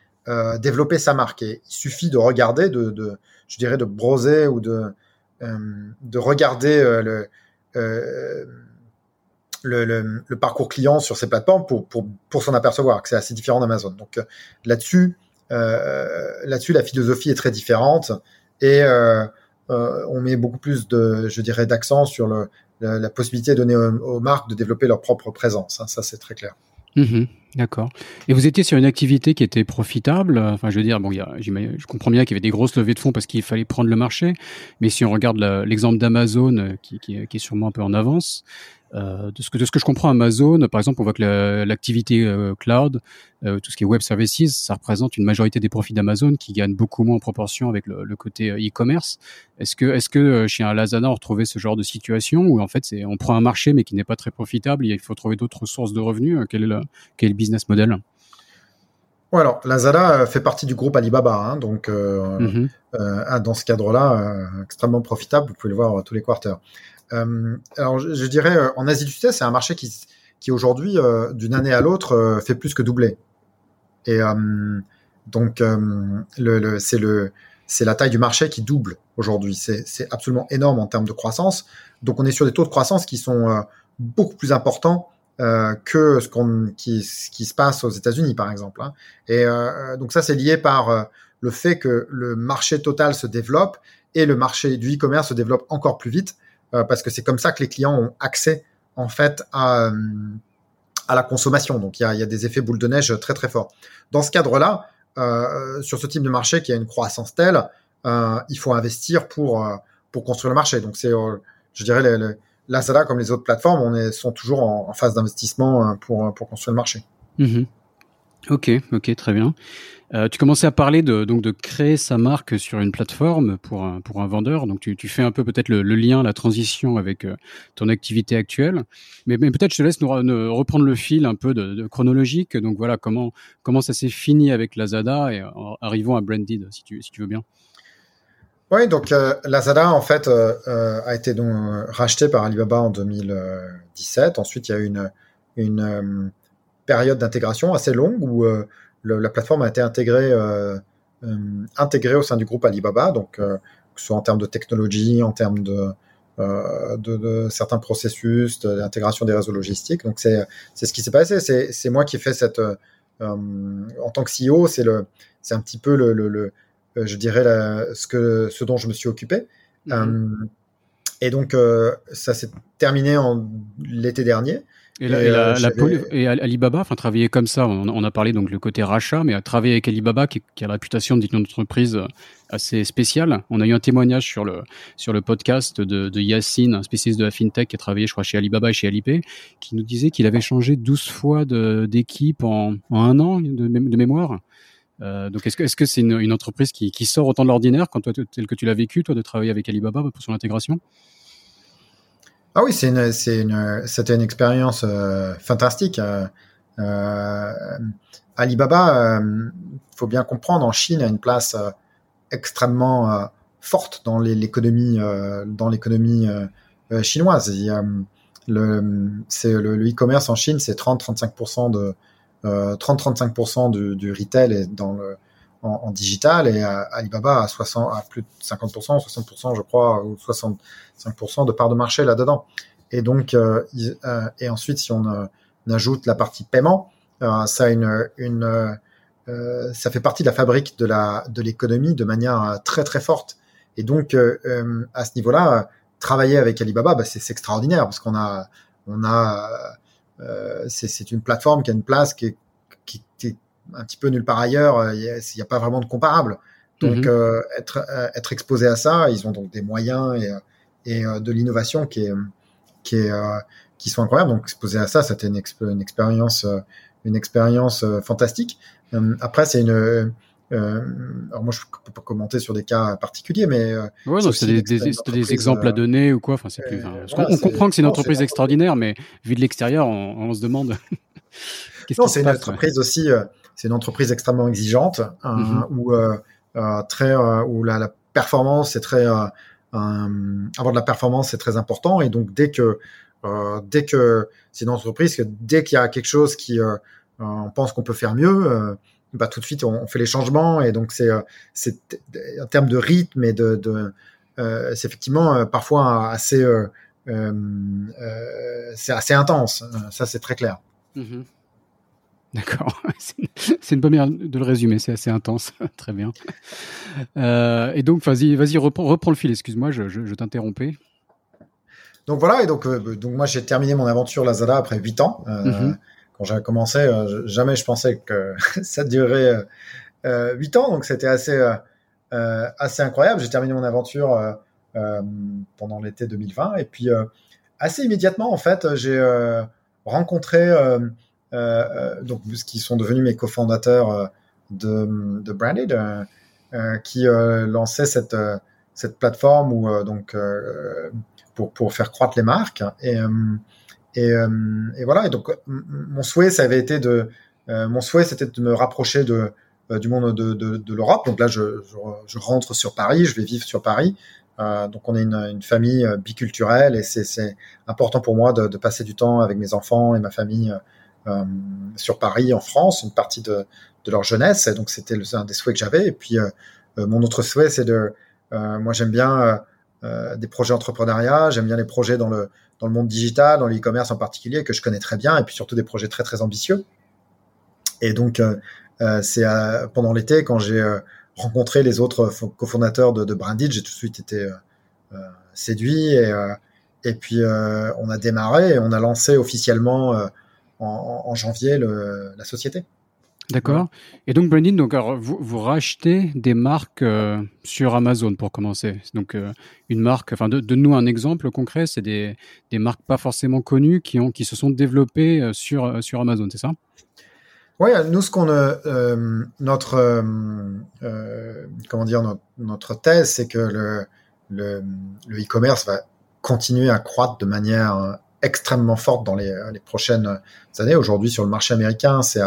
développer sa marque. Il suffit de regarder, de, je dirais, de broser ou de de regarder le, parcours client sur ces plateformes pour, pour, pour s'en apercevoir que c'est assez différent d'Amazon. Donc là-dessus, là-dessus, la philosophie est très différente et euh, on met beaucoup plus de, je dirais, d'accent sur la, possibilité donnée aux, aux, marques de développer leur propre présence. Hein, ça, c'est très clair. Mmh D'accord. Et vous étiez sur une activité qui était profitable. Enfin, je veux dire, bon, y a, je comprends bien qu'il y avait des grosses levées de fonds parce qu'il fallait prendre le marché. Mais si on regarde l'exemple d'Amazon, euh, qui, est sûrement un peu en avance, euh, de, ce que, de ce que je comprends, Amazon, par exemple, on voit que l'activité euh, cloud, euh, tout ce qui est web services, ça représente une majorité des profits d'Amazon qui gagnent beaucoup moins en proportion avec le, le côté e-commerce. Est-ce que, est-ce que chez un Lazada, on retrouvait ce genre de situation où en fait, c'est, on prend un marché mais qui n'est pas très profitable, et il faut trouver d'autres sources de revenus Quel est le, quel est le business model? Ouais, alors Lazada fait partie du groupe Alibaba, hein, donc euh, mm-hmm. euh, dans ce cadre-là, extrêmement profitable. Vous pouvez le voir tous les quarters. Euh, alors, je, dirais, euh, en Asie du Sud-Est, c'est un marché qui, qui aujourd'hui, euh, d'une année à l'autre, fait plus que doubler. Et donc, c'est la taille du marché qui double aujourd'hui. C'est absolument énorme en termes de croissance. Donc, on est sur des taux de croissance qui sont beaucoup plus importants que ce, qui, se passe aux États-Unis, par exemple. Hein. Et donc ça, c'est lié par le fait que le marché total se développe et le marché du e-commerce se développe encore plus vite. Euh, parce que c'est comme ça que les clients ont accès en fait à, euh, à la consommation. Donc il y a, y a, des effets boule de neige très très forts. Dans ce cadre-là, euh, sur ce type de marché qui a une croissance telle, euh, il faut investir pour pour construire le marché. Donc c'est, je dirais, les, les, Lazada comme les autres plateformes, on est sont toujours en, phase d'investissement pour pour construire le marché. Mmh Ok, ok, très bien. Euh, tu commençais à parler de, donc de créer sa marque sur une plateforme pour un, pour un vendeur. Donc tu, fais un peu peut-être le, lien, la transition avec euh, ton activité actuelle. Mais, peut-être je te laisse reprendre le fil un peu de, chronologique. Donc voilà, comment, comment ça s'est fini avec Lazada et arrivons à Branded, si tu, si tu veux bien. Oui, donc euh, Lazada en fait a été donc racheté par Alibaba en 2017. Ensuite, il y a eu une période d'intégration assez longue où la plateforme a été intégrée, euh, euh, intégrée au sein du groupe Alibaba, donc euh, que ce soit en termes de technologie, en termes de, de, certains processus, de l'intégration des réseaux logistiques. Donc c'est ce qui s'est passé. C'est moi qui ai fait cette en tant que CEO, c'est un petit peu le, le, je dirais ce que ce dont je me suis occupé. Mm-hmm. et donc ça s'est terminé l'été dernier. Et, la, et, la, euh, et Alibaba, enfin travailler comme ça, on, a parlé donc le côté rachat, mais à travailler avec Alibaba qui, qui a la réputation d'être une entreprise euh, assez spéciale. On a eu un témoignage sur le sur le podcast de, de Yacine, un spécialiste de la fintech qui a travaillé, je crois, chez Alibaba et chez Alipay, qui nous disait qu'il avait changé 12 fois d'équipe en, en, un an de, de mémoire. Euh, donc est-ce que c'est une, une, entreprise qui, qui sort autant de l'ordinaire quand toi tel que tu l'as vécu toi de travailler avec Alibaba pour son intégration? Ah oui, c'est une, c'est une, c'était une expérience euh, fantastique. Euh, euh Alibaba, euh, faut bien comprendre, en Chine a une place extrêmement forte dans l'économie, dans l'économie chinoise. Il le, c'est le, e-commerce en Chine, c'est 30-35% de 30-35% du, du retail est dans le en, digital et Alibaba a 60, à plus de 50%, 60% je crois, ou 65% de part de marché là-dedans. Et donc, euh, euh, et ensuite, si on, euh, ajoute la partie paiement, ça a une, une ça fait partie de la fabrique de la de l'économie de manière très très forte. Et donc, à ce niveau-là, travailler avec Alibaba, bah, c'est extraordinaire parce qu'on a on a c'est une plateforme qui a une place qui est, qui, qui un petit peu nulle part ailleurs. Euh, il n'y a, pas vraiment de comparable. Donc, mhm. euh, être, euh, être exposé à ça, ils ont donc des moyens et, et de l'innovation qui est, qui est, qui sont incroyables. Donc, exposé à ça, c'était une, une, expérience, une expérience fantastique. après, c'est une, alors moi, je peux pas commenter sur des cas particuliers, mais ouais, c'est des, des, exemples à donner ou quoi. Enfin, plus. on, comprend que c'est une entreprise extraordinaire, mais vu de l'extérieur, on, on, se demande. *laughs* non, c'est une entreprise aussi c'est une entreprise extrêmement exigeante hein, mhm. où euh, euh, très euh, où la, la, performance est très avoir de la performance c'est très important et donc dès que dès que c'est une entreprise que dès qu'il y a quelque chose qui on pense qu'on peut faire mieux bah tout de suite on, fait les changements et donc c'est c'est en termes de rythme et de, de c'est effectivement parfois assez c'est assez intense ça c'est très clair mhm. D'accord, *laughs* c'est une bonne manière de le résumer, c'est assez intense, *laughs* très bien. Euh, et donc, vas-y, vas-y, reprends, reprends, le fil, excuse-moi, je, je, t'interrompais. Donc voilà, et donc, euh, donc moi j'ai terminé mon aventure Lazada après 8 ans. Euh, mhm. Quand j'ai commencé, jamais je pensais que *laughs* ça durerait 8 ans, donc c'était assez, assez incroyable. J'ai terminé mon aventure pendant l'été 2020, et puis assez immédiatement, en fait, j'ai rencontré euh, euh, donc qui sont devenus mes cofondateurs euh, de, de Branded, qui lançaient cette plateforme où donc pour faire croître les marques et voilà. Et donc, mon souhait, ça avait été de, mon souhait, c'était de me rapprocher du monde de, l'Europe. Donc là, je, rentre sur Paris, je vais vivre sur Paris. Donc, on est une, famille biculturelle et c'est important pour moi de, passer du temps avec mes enfants et ma famille sur Paris, en France, une partie de, leur jeunesse. Et donc, c'était un des souhaits que j'avais. Et puis, euh, euh, mon autre souhait, c'est de, moi, j'aime bien des projets entrepreneuriat, j'aime bien les projets dans le dans le monde digital, dans l'e-commerce en particulier, que je connais très bien, et puis surtout des projets très très ambitieux. Et donc, c'est pendant l'été quand j'ai rencontré les autres cofondateurs de, de j'ai tout de suite été séduit et et puis on a démarré on a lancé officiellement en, janvier la société. D'accord. Et donc, Brandon, donc, vous, vous, rachetez des marques euh, sur Amazon pour commencer. Donc, euh, une marque, enfin, de, nous un exemple concret, c'est des, des, marques pas forcément connues qui, ont, qui se sont développées euh, sur, sur Amazon, c'est ça? Ouais, nous, ce qu'on notre comment dire notre, notre thèse, c'est que le le e-commerce va continuer à croître de manière extrêmement forte dans les, les prochaines années. Aujourd'hui, sur le marché américain, c'est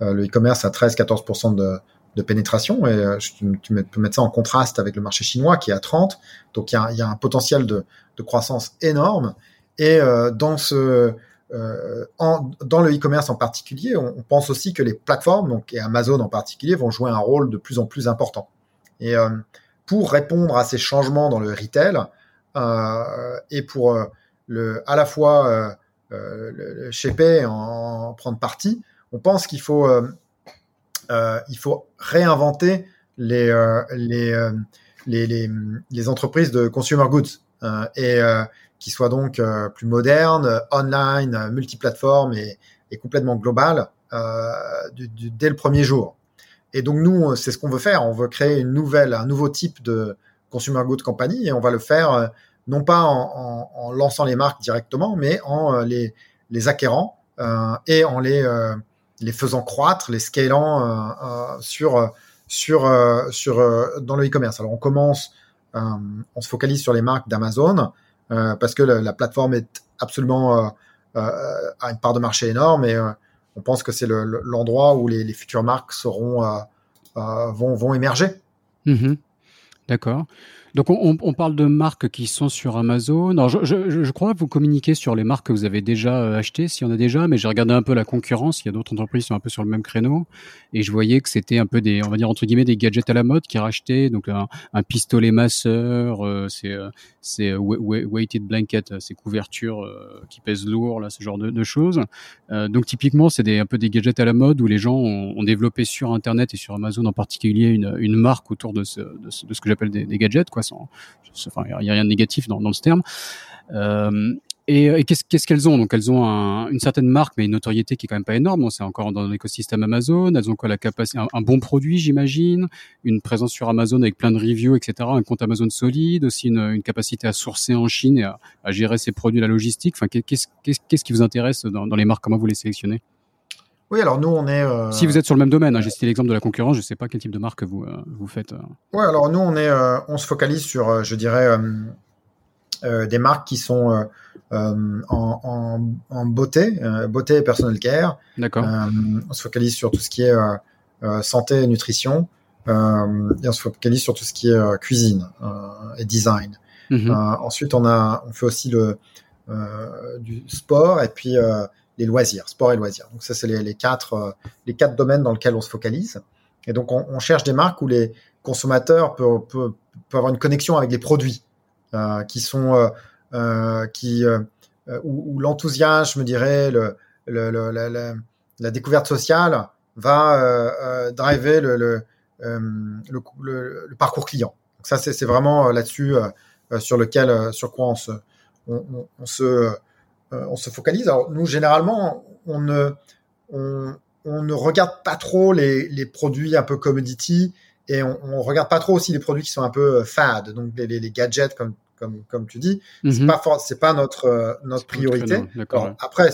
le e-commerce à 13-14% de, de pénétration. Et euh, tu, peux mettre ça en contraste avec le marché chinois qui est à 30. Donc il y a, y a un potentiel de, de, croissance énorme. Et euh, dans ce euh, en, dans le e-commerce en particulier, on, pense aussi que les plateformes, donc et Amazon en particulier, vont jouer un rôle de plus en plus important. Et euh, pour répondre à ces changements dans le retail euh, et pour euh, le, à la fois le, le shaper, en, en, prendre parti, on pense qu'il faut euh, il faut réinventer les, euh, euh, les, les, les, entreprises de consumer goods et qui soient donc plus modernes, online, multiplateformes et, et complètement globales dès le premier jour. Et donc nous, c'est ce qu'on veut faire. On veut créer une nouvelle, un nouveau type de consumer goods company et on va le faire non pas en, lançant les marques directement, mais en les, les acquérant euh, et en les les faisant croître, les scalant euh, euh, sur sur euh, sur dans le e-commerce. Alors on commence, on se focalise sur les marques d'Amazon parce que la, plateforme est absolument a une part de marché énorme et on pense que c'est l'endroit où les, futures marques seront vont vont émerger. Mm-hmm. D'accord. Donc on, parle de marques qui sont sur Amazon. Alors je, je, je, crois que vous communiquez sur les marques que vous avez déjà euh, achetées, s'il y en a déjà, mais j'ai regardé un peu la concurrence. Il y a d'autres entreprises qui sont un peu sur le même créneau, et je voyais que c'était un peu des, on va dire entre guillemets, des gadgets à la mode qui rachetaient. Donc un, un pistolet masseur, euh, c'est euh, c'est weighted blanket, c'est couverture qui pèse lourd, là, ce genre de, de choses. donc typiquement, c'est des un peu des gadgets à la mode où les gens ont, ont développé sur Internet et sur Amazon en particulier une, une marque autour de ce, de ce, de ce que j'appelle des, des gadgets, quoi il n'y a rien de négatif dans, dans ce terme. Euh, et, qu'est-ce qu'elles ont? Donc elles ont un, une certaine marque, mais une notoriété qui est quand même pas énorme. C'est encore dans l'écosystème Amazon. Elles ont quoi? La capacité un, bon produit, j'imagine, une présence sur Amazon avec plein de reviews, etc. Un compte Amazon solide, aussi une, une capacité à sourcer en Chine et à, à, gérer ses produits, la logistique. Enfin, qu'est-ce qu'est-ce qui vous intéresse dans, dans les marques? Comment vous les sélectionnez? Oui, alors nous, on est. Euh... Si vous êtes sur le même domaine, hein, j'ai cité l'exemple de la concurrence, je ne sais pas quel type de marque vous, euh, vous faites. Euh. Oui, alors nous, on, est, euh, on se focalise sur, euh, je dirais, des marques qui sont en, en, en, beauté, beauté et personal care. D'accord. on se focalise sur tout ce qui est santé et nutrition. et on se focalise sur tout ce qui est cuisine et design. Mm -hmm. ensuite, on, a, on fait aussi le, du sport et puis les loisirs, sport et loisirs. Donc ça, c'est les, les, quatre, euh, les quatre domaines dans lesquels on se focalise. Et donc, on, on cherche des marques où les consommateurs peuvent, peuvent, peuvent avoir une connexion avec les produits euh, qui sont, euh, euh qui, euh, où, où l'enthousiasme, je dirais, la, découverte sociale va euh, driver le, parcours client. Donc ça, c'est vraiment là-dessus sur lequel, sur quoi on se, euh, focalise. Alors nous, généralement, on ne, regarde pas trop les, produits un peu commodity et on, on regarde pas trop aussi les produits qui sont un peu euh, fad, donc les, les gadgets comme comme comme tu dis. Mm -hmm. Pas c'est pas notre euh, notre priorité. Alors, après,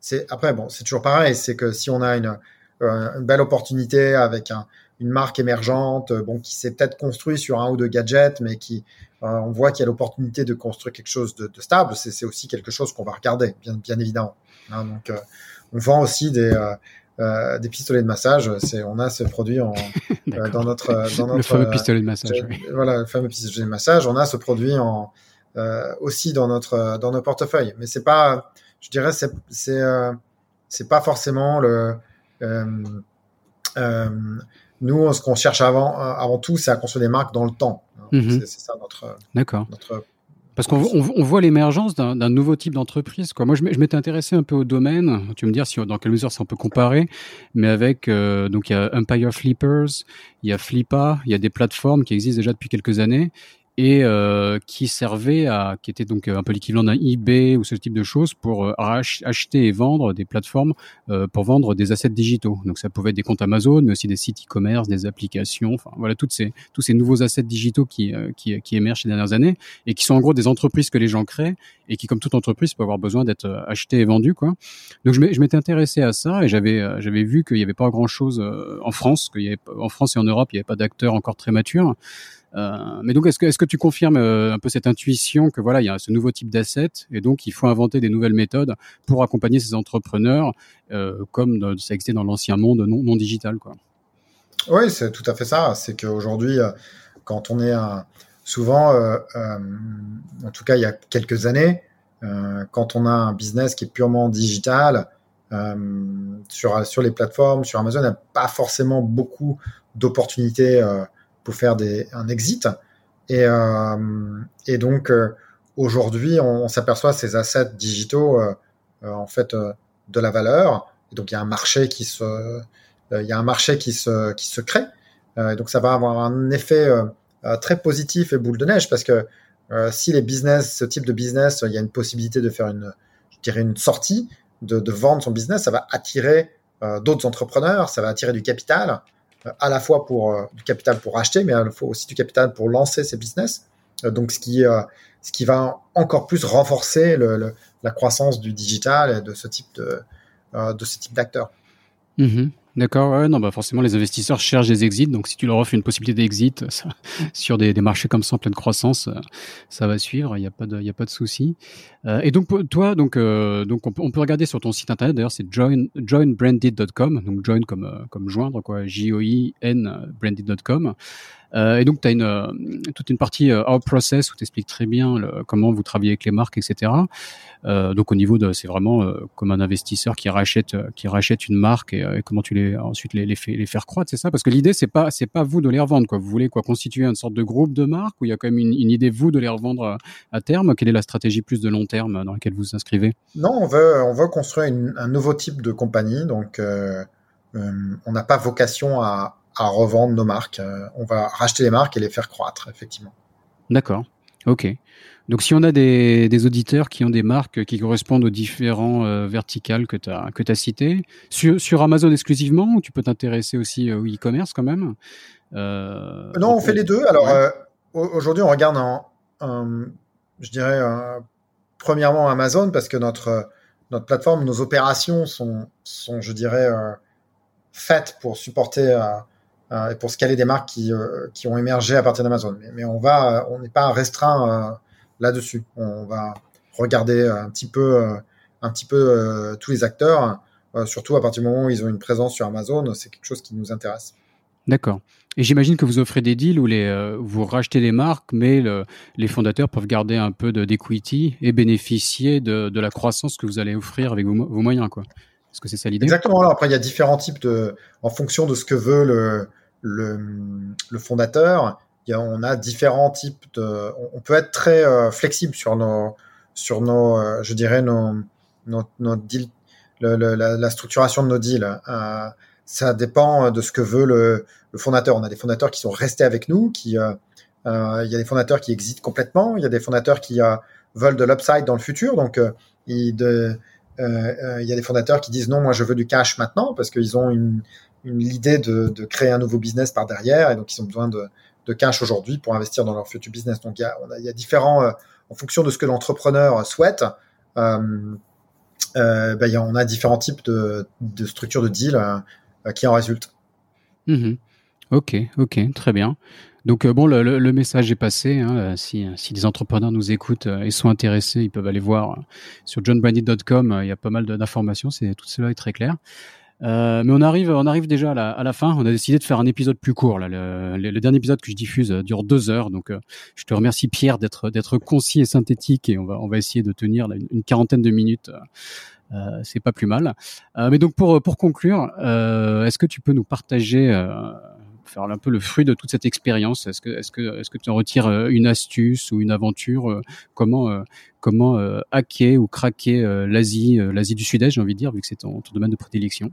c'est après bon, c'est toujours pareil, c'est que si on a une une belle opportunité avec un, une marque émergente, bon, qui s'est peut-être construit sur un ou deux gadgets, mais qui euh, on voit qu'il y a l'opportunité de construire quelque chose de, de stable. C'est aussi quelque chose qu'on va regarder, bien, bien évidemment. Hein, donc, euh, on vend aussi des euh, des pistolets de massage. C'est, on a ce produit en, *laughs* dans notre dans notre le fameux pistolet de massage. Oui. Voilà, le fameux pistolet de massage. On a ce produit en aussi dans notre dans nos portefeuilles. Mais c'est pas, je dirais, c'est c'est c'est pas forcément le nous, ce qu'on cherche avant, avant tout, c'est à construire des marques dans le temps. Mmh. C'est ça notre. D'accord. Notre... Parce qu'on on voit l'émergence d'un nouveau type d'entreprise. Moi, je m'étais intéressé un peu au domaine. Tu me dire si dans quelle mesure ça on peut comparer, mais avec euh, donc il y a Empire Flippers, il y a Flippa, il y a des plateformes qui existent déjà depuis quelques années et euh, qui servait à, qui était donc un peu l'équivalent d'un eBay ou ce type de choses pour euh, acheter et vendre des plateformes euh, pour vendre des assets digitaux. Donc ça pouvait être des comptes Amazon, mais aussi des sites e-commerce, des applications, enfin voilà toutes ces tous ces nouveaux assets digitaux qui, qui qui émergent ces dernières années et qui sont en gros des entreprises que les gens créent et qui comme toute entreprise peut avoir besoin d'être achetées et vendues quoi. Donc je m'étais intéressé à ça et j'avais j'avais vu qu'il y avait pas grand chose en France, qu'il y avait en France et en Europe il y avait pas d'acteurs encore très matures. Euh, mais donc, est-ce que, tu confirmes euh, un peu cette intuition que voilà, il y a ce nouveau type d'asset et donc il faut inventer des nouvelles méthodes pour accompagner ces entrepreneurs, euh, comme ça existait dans l'ancien monde non, digital, quoi? Oui, c'est tout à fait ça. C'est qu'aujourd'hui, quand on est souvent, en tout cas il y a quelques années, quand on a un business qui est purement digital, sur, sur les plateformes, sur Amazon, il n'y a pas forcément beaucoup d'opportunités pour faire des, un exit. Et, euh, et donc, euh, aujourd'hui, on, s'aperçoit ces assets digitaux, euh, en fait, de la valeur. Et donc, il y a un marché qui se, il y a un marché qui se, qui se crée. et donc, ça va avoir un effet très positif et boule de neige parce que si les business, ce type de business, il y a une possibilité de faire une, je dirais une sortie, de, de vendre son business, ça va attirer d'autres entrepreneurs, ça va attirer du capital, à la fois pour euh, du capital pour acheter, mais il faut aussi du capital pour lancer ses business. Euh, donc, ce qui, euh, ce qui va encore plus renforcer le, la croissance du digital et de ce type de, de ce type d'acteurs. Mm-hmm. D'accord, ouais, non, bah forcément les investisseurs cherchent des exits, donc si tu leur offres une possibilité d'exit *laughs* sur des, marchés comme ça en pleine croissance, ça va suivre, il n'y a pas de, il de souci. Euh, et donc toi, donc, euh, donc on, peut regarder sur ton site internet, d'ailleurs c'est join, joinbranded.com, donc join comme, euh, comme joindre quoi, J-O-I-N branded.com. Euh, et donc, tu as une, euh, toute une partie euh, Our Process où tu expliques très bien comment vous travaillez avec les marques, etc. Euh, donc, au niveau de, c'est vraiment comme un investisseur qui rachète, qui rachète une marque et, comment tu les ensuite les, les, faire croître, c'est ça? Parce que l'idée, c'est pas, c'est pas vous de les revendre, quoi. Vous voulez quoi constituer une sorte de groupe de marques où il y a quand même une, une idée vous de les revendre à terme? Quelle est la stratégie plus de long terme dans laquelle vous vous inscrivez? Non, on veut, on veut construire un nouveau type de compagnie. Donc, on n'a pas vocation à, à revendre nos marques. Euh, on va racheter les marques et les faire croître, effectivement. D'accord. Ok. Donc, si on a des, des, auditeurs qui ont des marques qui correspondent aux différents euh, verticales que tu as, que as cités, sur, sur, Amazon exclusivement, ou tu peux t'intéresser aussi au e-commerce quand même? Euh, Non, on fait les deux. Alors, aujourd'hui, on regarde en, je dirais, premièrement Amazon, parce que notre, notre plateforme, nos opérations sont, sont je dirais, faites pour supporter euh, et pour scaler des marques qui, euh, qui ont émergé à partir d'Amazon. Mais, mais, on va, on n'est pas restreint euh, là-dessus. On va regarder un petit peu, un petit peu tous les acteurs, surtout à partir du moment où ils ont une présence sur Amazon. C'est quelque chose qui nous intéresse. D'accord. Et j'imagine que vous offrez des deals où les, vous rachetez les marques, mais le, les fondateurs peuvent garder un peu d'equity et bénéficier de, de, la croissance que vous allez offrir avec vos, vos moyens, quoi. Est-ce que c'est ça l'idée? Exactement. Alors après, il y a différents types de, en fonction de ce que veut le, le, le fondateur, on a différents types de. On, peut être très euh, flexible sur nos, sur nos, euh, je dirais nos, nos, nos deals, la, structuration de nos deals. Euh, ça dépend de ce que veut le, fondateur. On a des fondateurs qui sont restés avec nous, qui, il y a des fondateurs qui existent complètement, il y a des fondateurs qui veulent de l'upside dans le futur. Donc, il, il y a des fondateurs qui disent non, moi je veux du cash maintenant parce qu'ils ont une, l'idée de, de, créer un nouveau business par derrière et donc ils ont besoin de, cash aujourd'hui pour investir dans leur futur business. Donc il y a, on y a différents, euh, en fonction de ce que l'entrepreneur souhaite, euh, euh, ben, on a différents types de, structures de deal qui en résultent. Mmh ok, ok, très bien. Donc bon, le, message est passé. Hein, si, si, des entrepreneurs nous écoutent et sont intéressés, ils peuvent aller voir sur johnbranded.com. Il y a pas mal d'informations. C'est tout cela est très clair. Euh, mais on arrive, on arrive déjà à la, à la, fin. On a décidé de faire un épisode plus court. Là. Le, le, dernier épisode que je diffuse euh, dure deux heures, donc euh, je te remercie Pierre d'être d'être concis et synthétique, et on va on va essayer de tenir là, une, quarantaine de minutes. Euh, c'est pas plus mal. mais donc pour pour conclure, est-ce que tu peux nous partager faire un peu le fruit de toute cette expérience? Est-ce que est-ce que est-ce que tu en retires une astuce ou une aventure Comment comment hacker ou craquer l'Asie l'Asie du Sud-Est, j'ai envie de dire, vu que c'est ton, ton domaine de prédilection?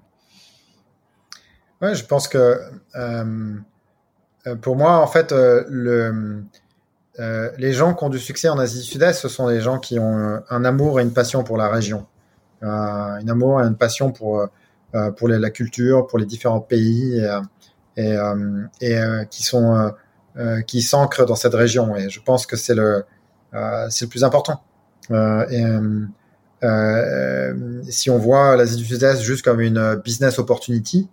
Ouais, je pense que euh, euh, pour moi, en fait, euh, le, les gens qui ont du succès en Asie du Sud-Est, ce sont des gens qui ont un amour et une passion pour la région, un amour et une passion pour pour la culture, pour les différents pays et, et, qui sont qui s'ancrent dans cette région. Et je pense que c'est le c'est le plus important. et si on voit l'Asie du Sud-Est juste comme une business opportunity,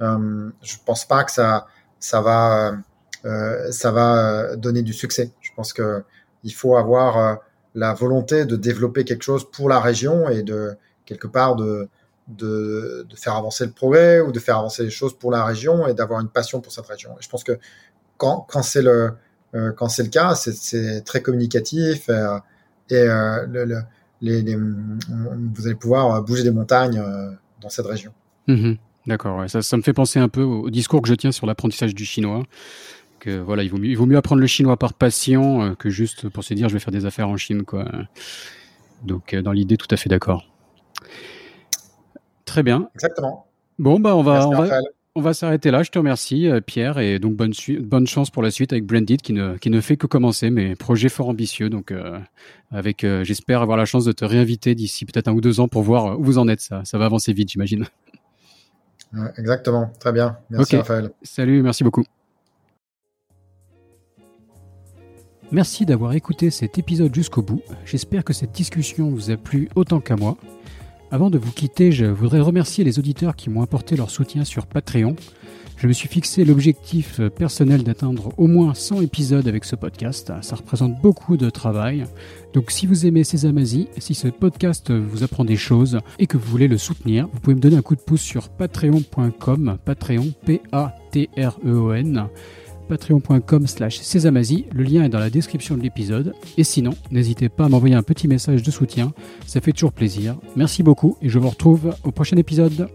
euh, je pense pas que ça, ça va, euh, ça va donner du succès. Je pense que il faut avoir la volonté de développer quelque chose pour la région et de quelque part de, de, faire avancer le progrès ou de faire avancer les choses pour la région et d'avoir une passion pour cette région. Et je pense que quand, quand c'est le quand c'est le cas, c'est très communicatif et, et le, le, vous allez pouvoir bouger des montagnes euh, dans cette région. Mhm. D'accord, ça, ça, me fait penser un peu au, discours que je tiens sur l'apprentissage du chinois. Que voilà, il vaut mieux, il vaut mieux apprendre le chinois par passion euh, que juste pour se dire je vais faire des affaires en Chine, quoi. Donc, euh, dans l'idée, tout à fait d'accord. Très bien. Exactement. Bon, bah, on va, on va, on va s'arrêter là. Je te remercie, euh, Pierre, et donc bonne, bonne chance pour la suite avec Branded qui ne, qui ne fait que commencer, mais projet fort ambitieux. Donc, euh, avec, j'espère avoir la chance de te réinviter d'ici peut-être un ou deux ans pour voir où vous en êtes. Ça, ça va avancer vite, j'imagine. Exactement. Très bien. Merci, Raphaël. Salut, merci beaucoup. Merci d'avoir écouté cet épisode jusqu'au bout. J'espère que cette discussion vous a plu autant qu'à moi. Avant de vous quitter, je voudrais remercier les auditeurs qui m'ont apporté leur soutien sur Patreon. Je me suis fixé l'objectif personnel d'atteindre au moins 100 épisodes avec ce podcast. Ça représente beaucoup de travail. Donc si vous aimez Sésamazie, si ce podcast vous apprend des choses et que vous voulez le soutenir, vous pouvez me donner un coup de pouce sur patreon.com, patreon, P-A-T-R-E-O-N patreon.com slash Le lien est dans la description de l'épisode. Et sinon, n'hésitez pas à m'envoyer un petit message de soutien. Ça fait toujours plaisir. Merci beaucoup et je vous retrouve au prochain épisode.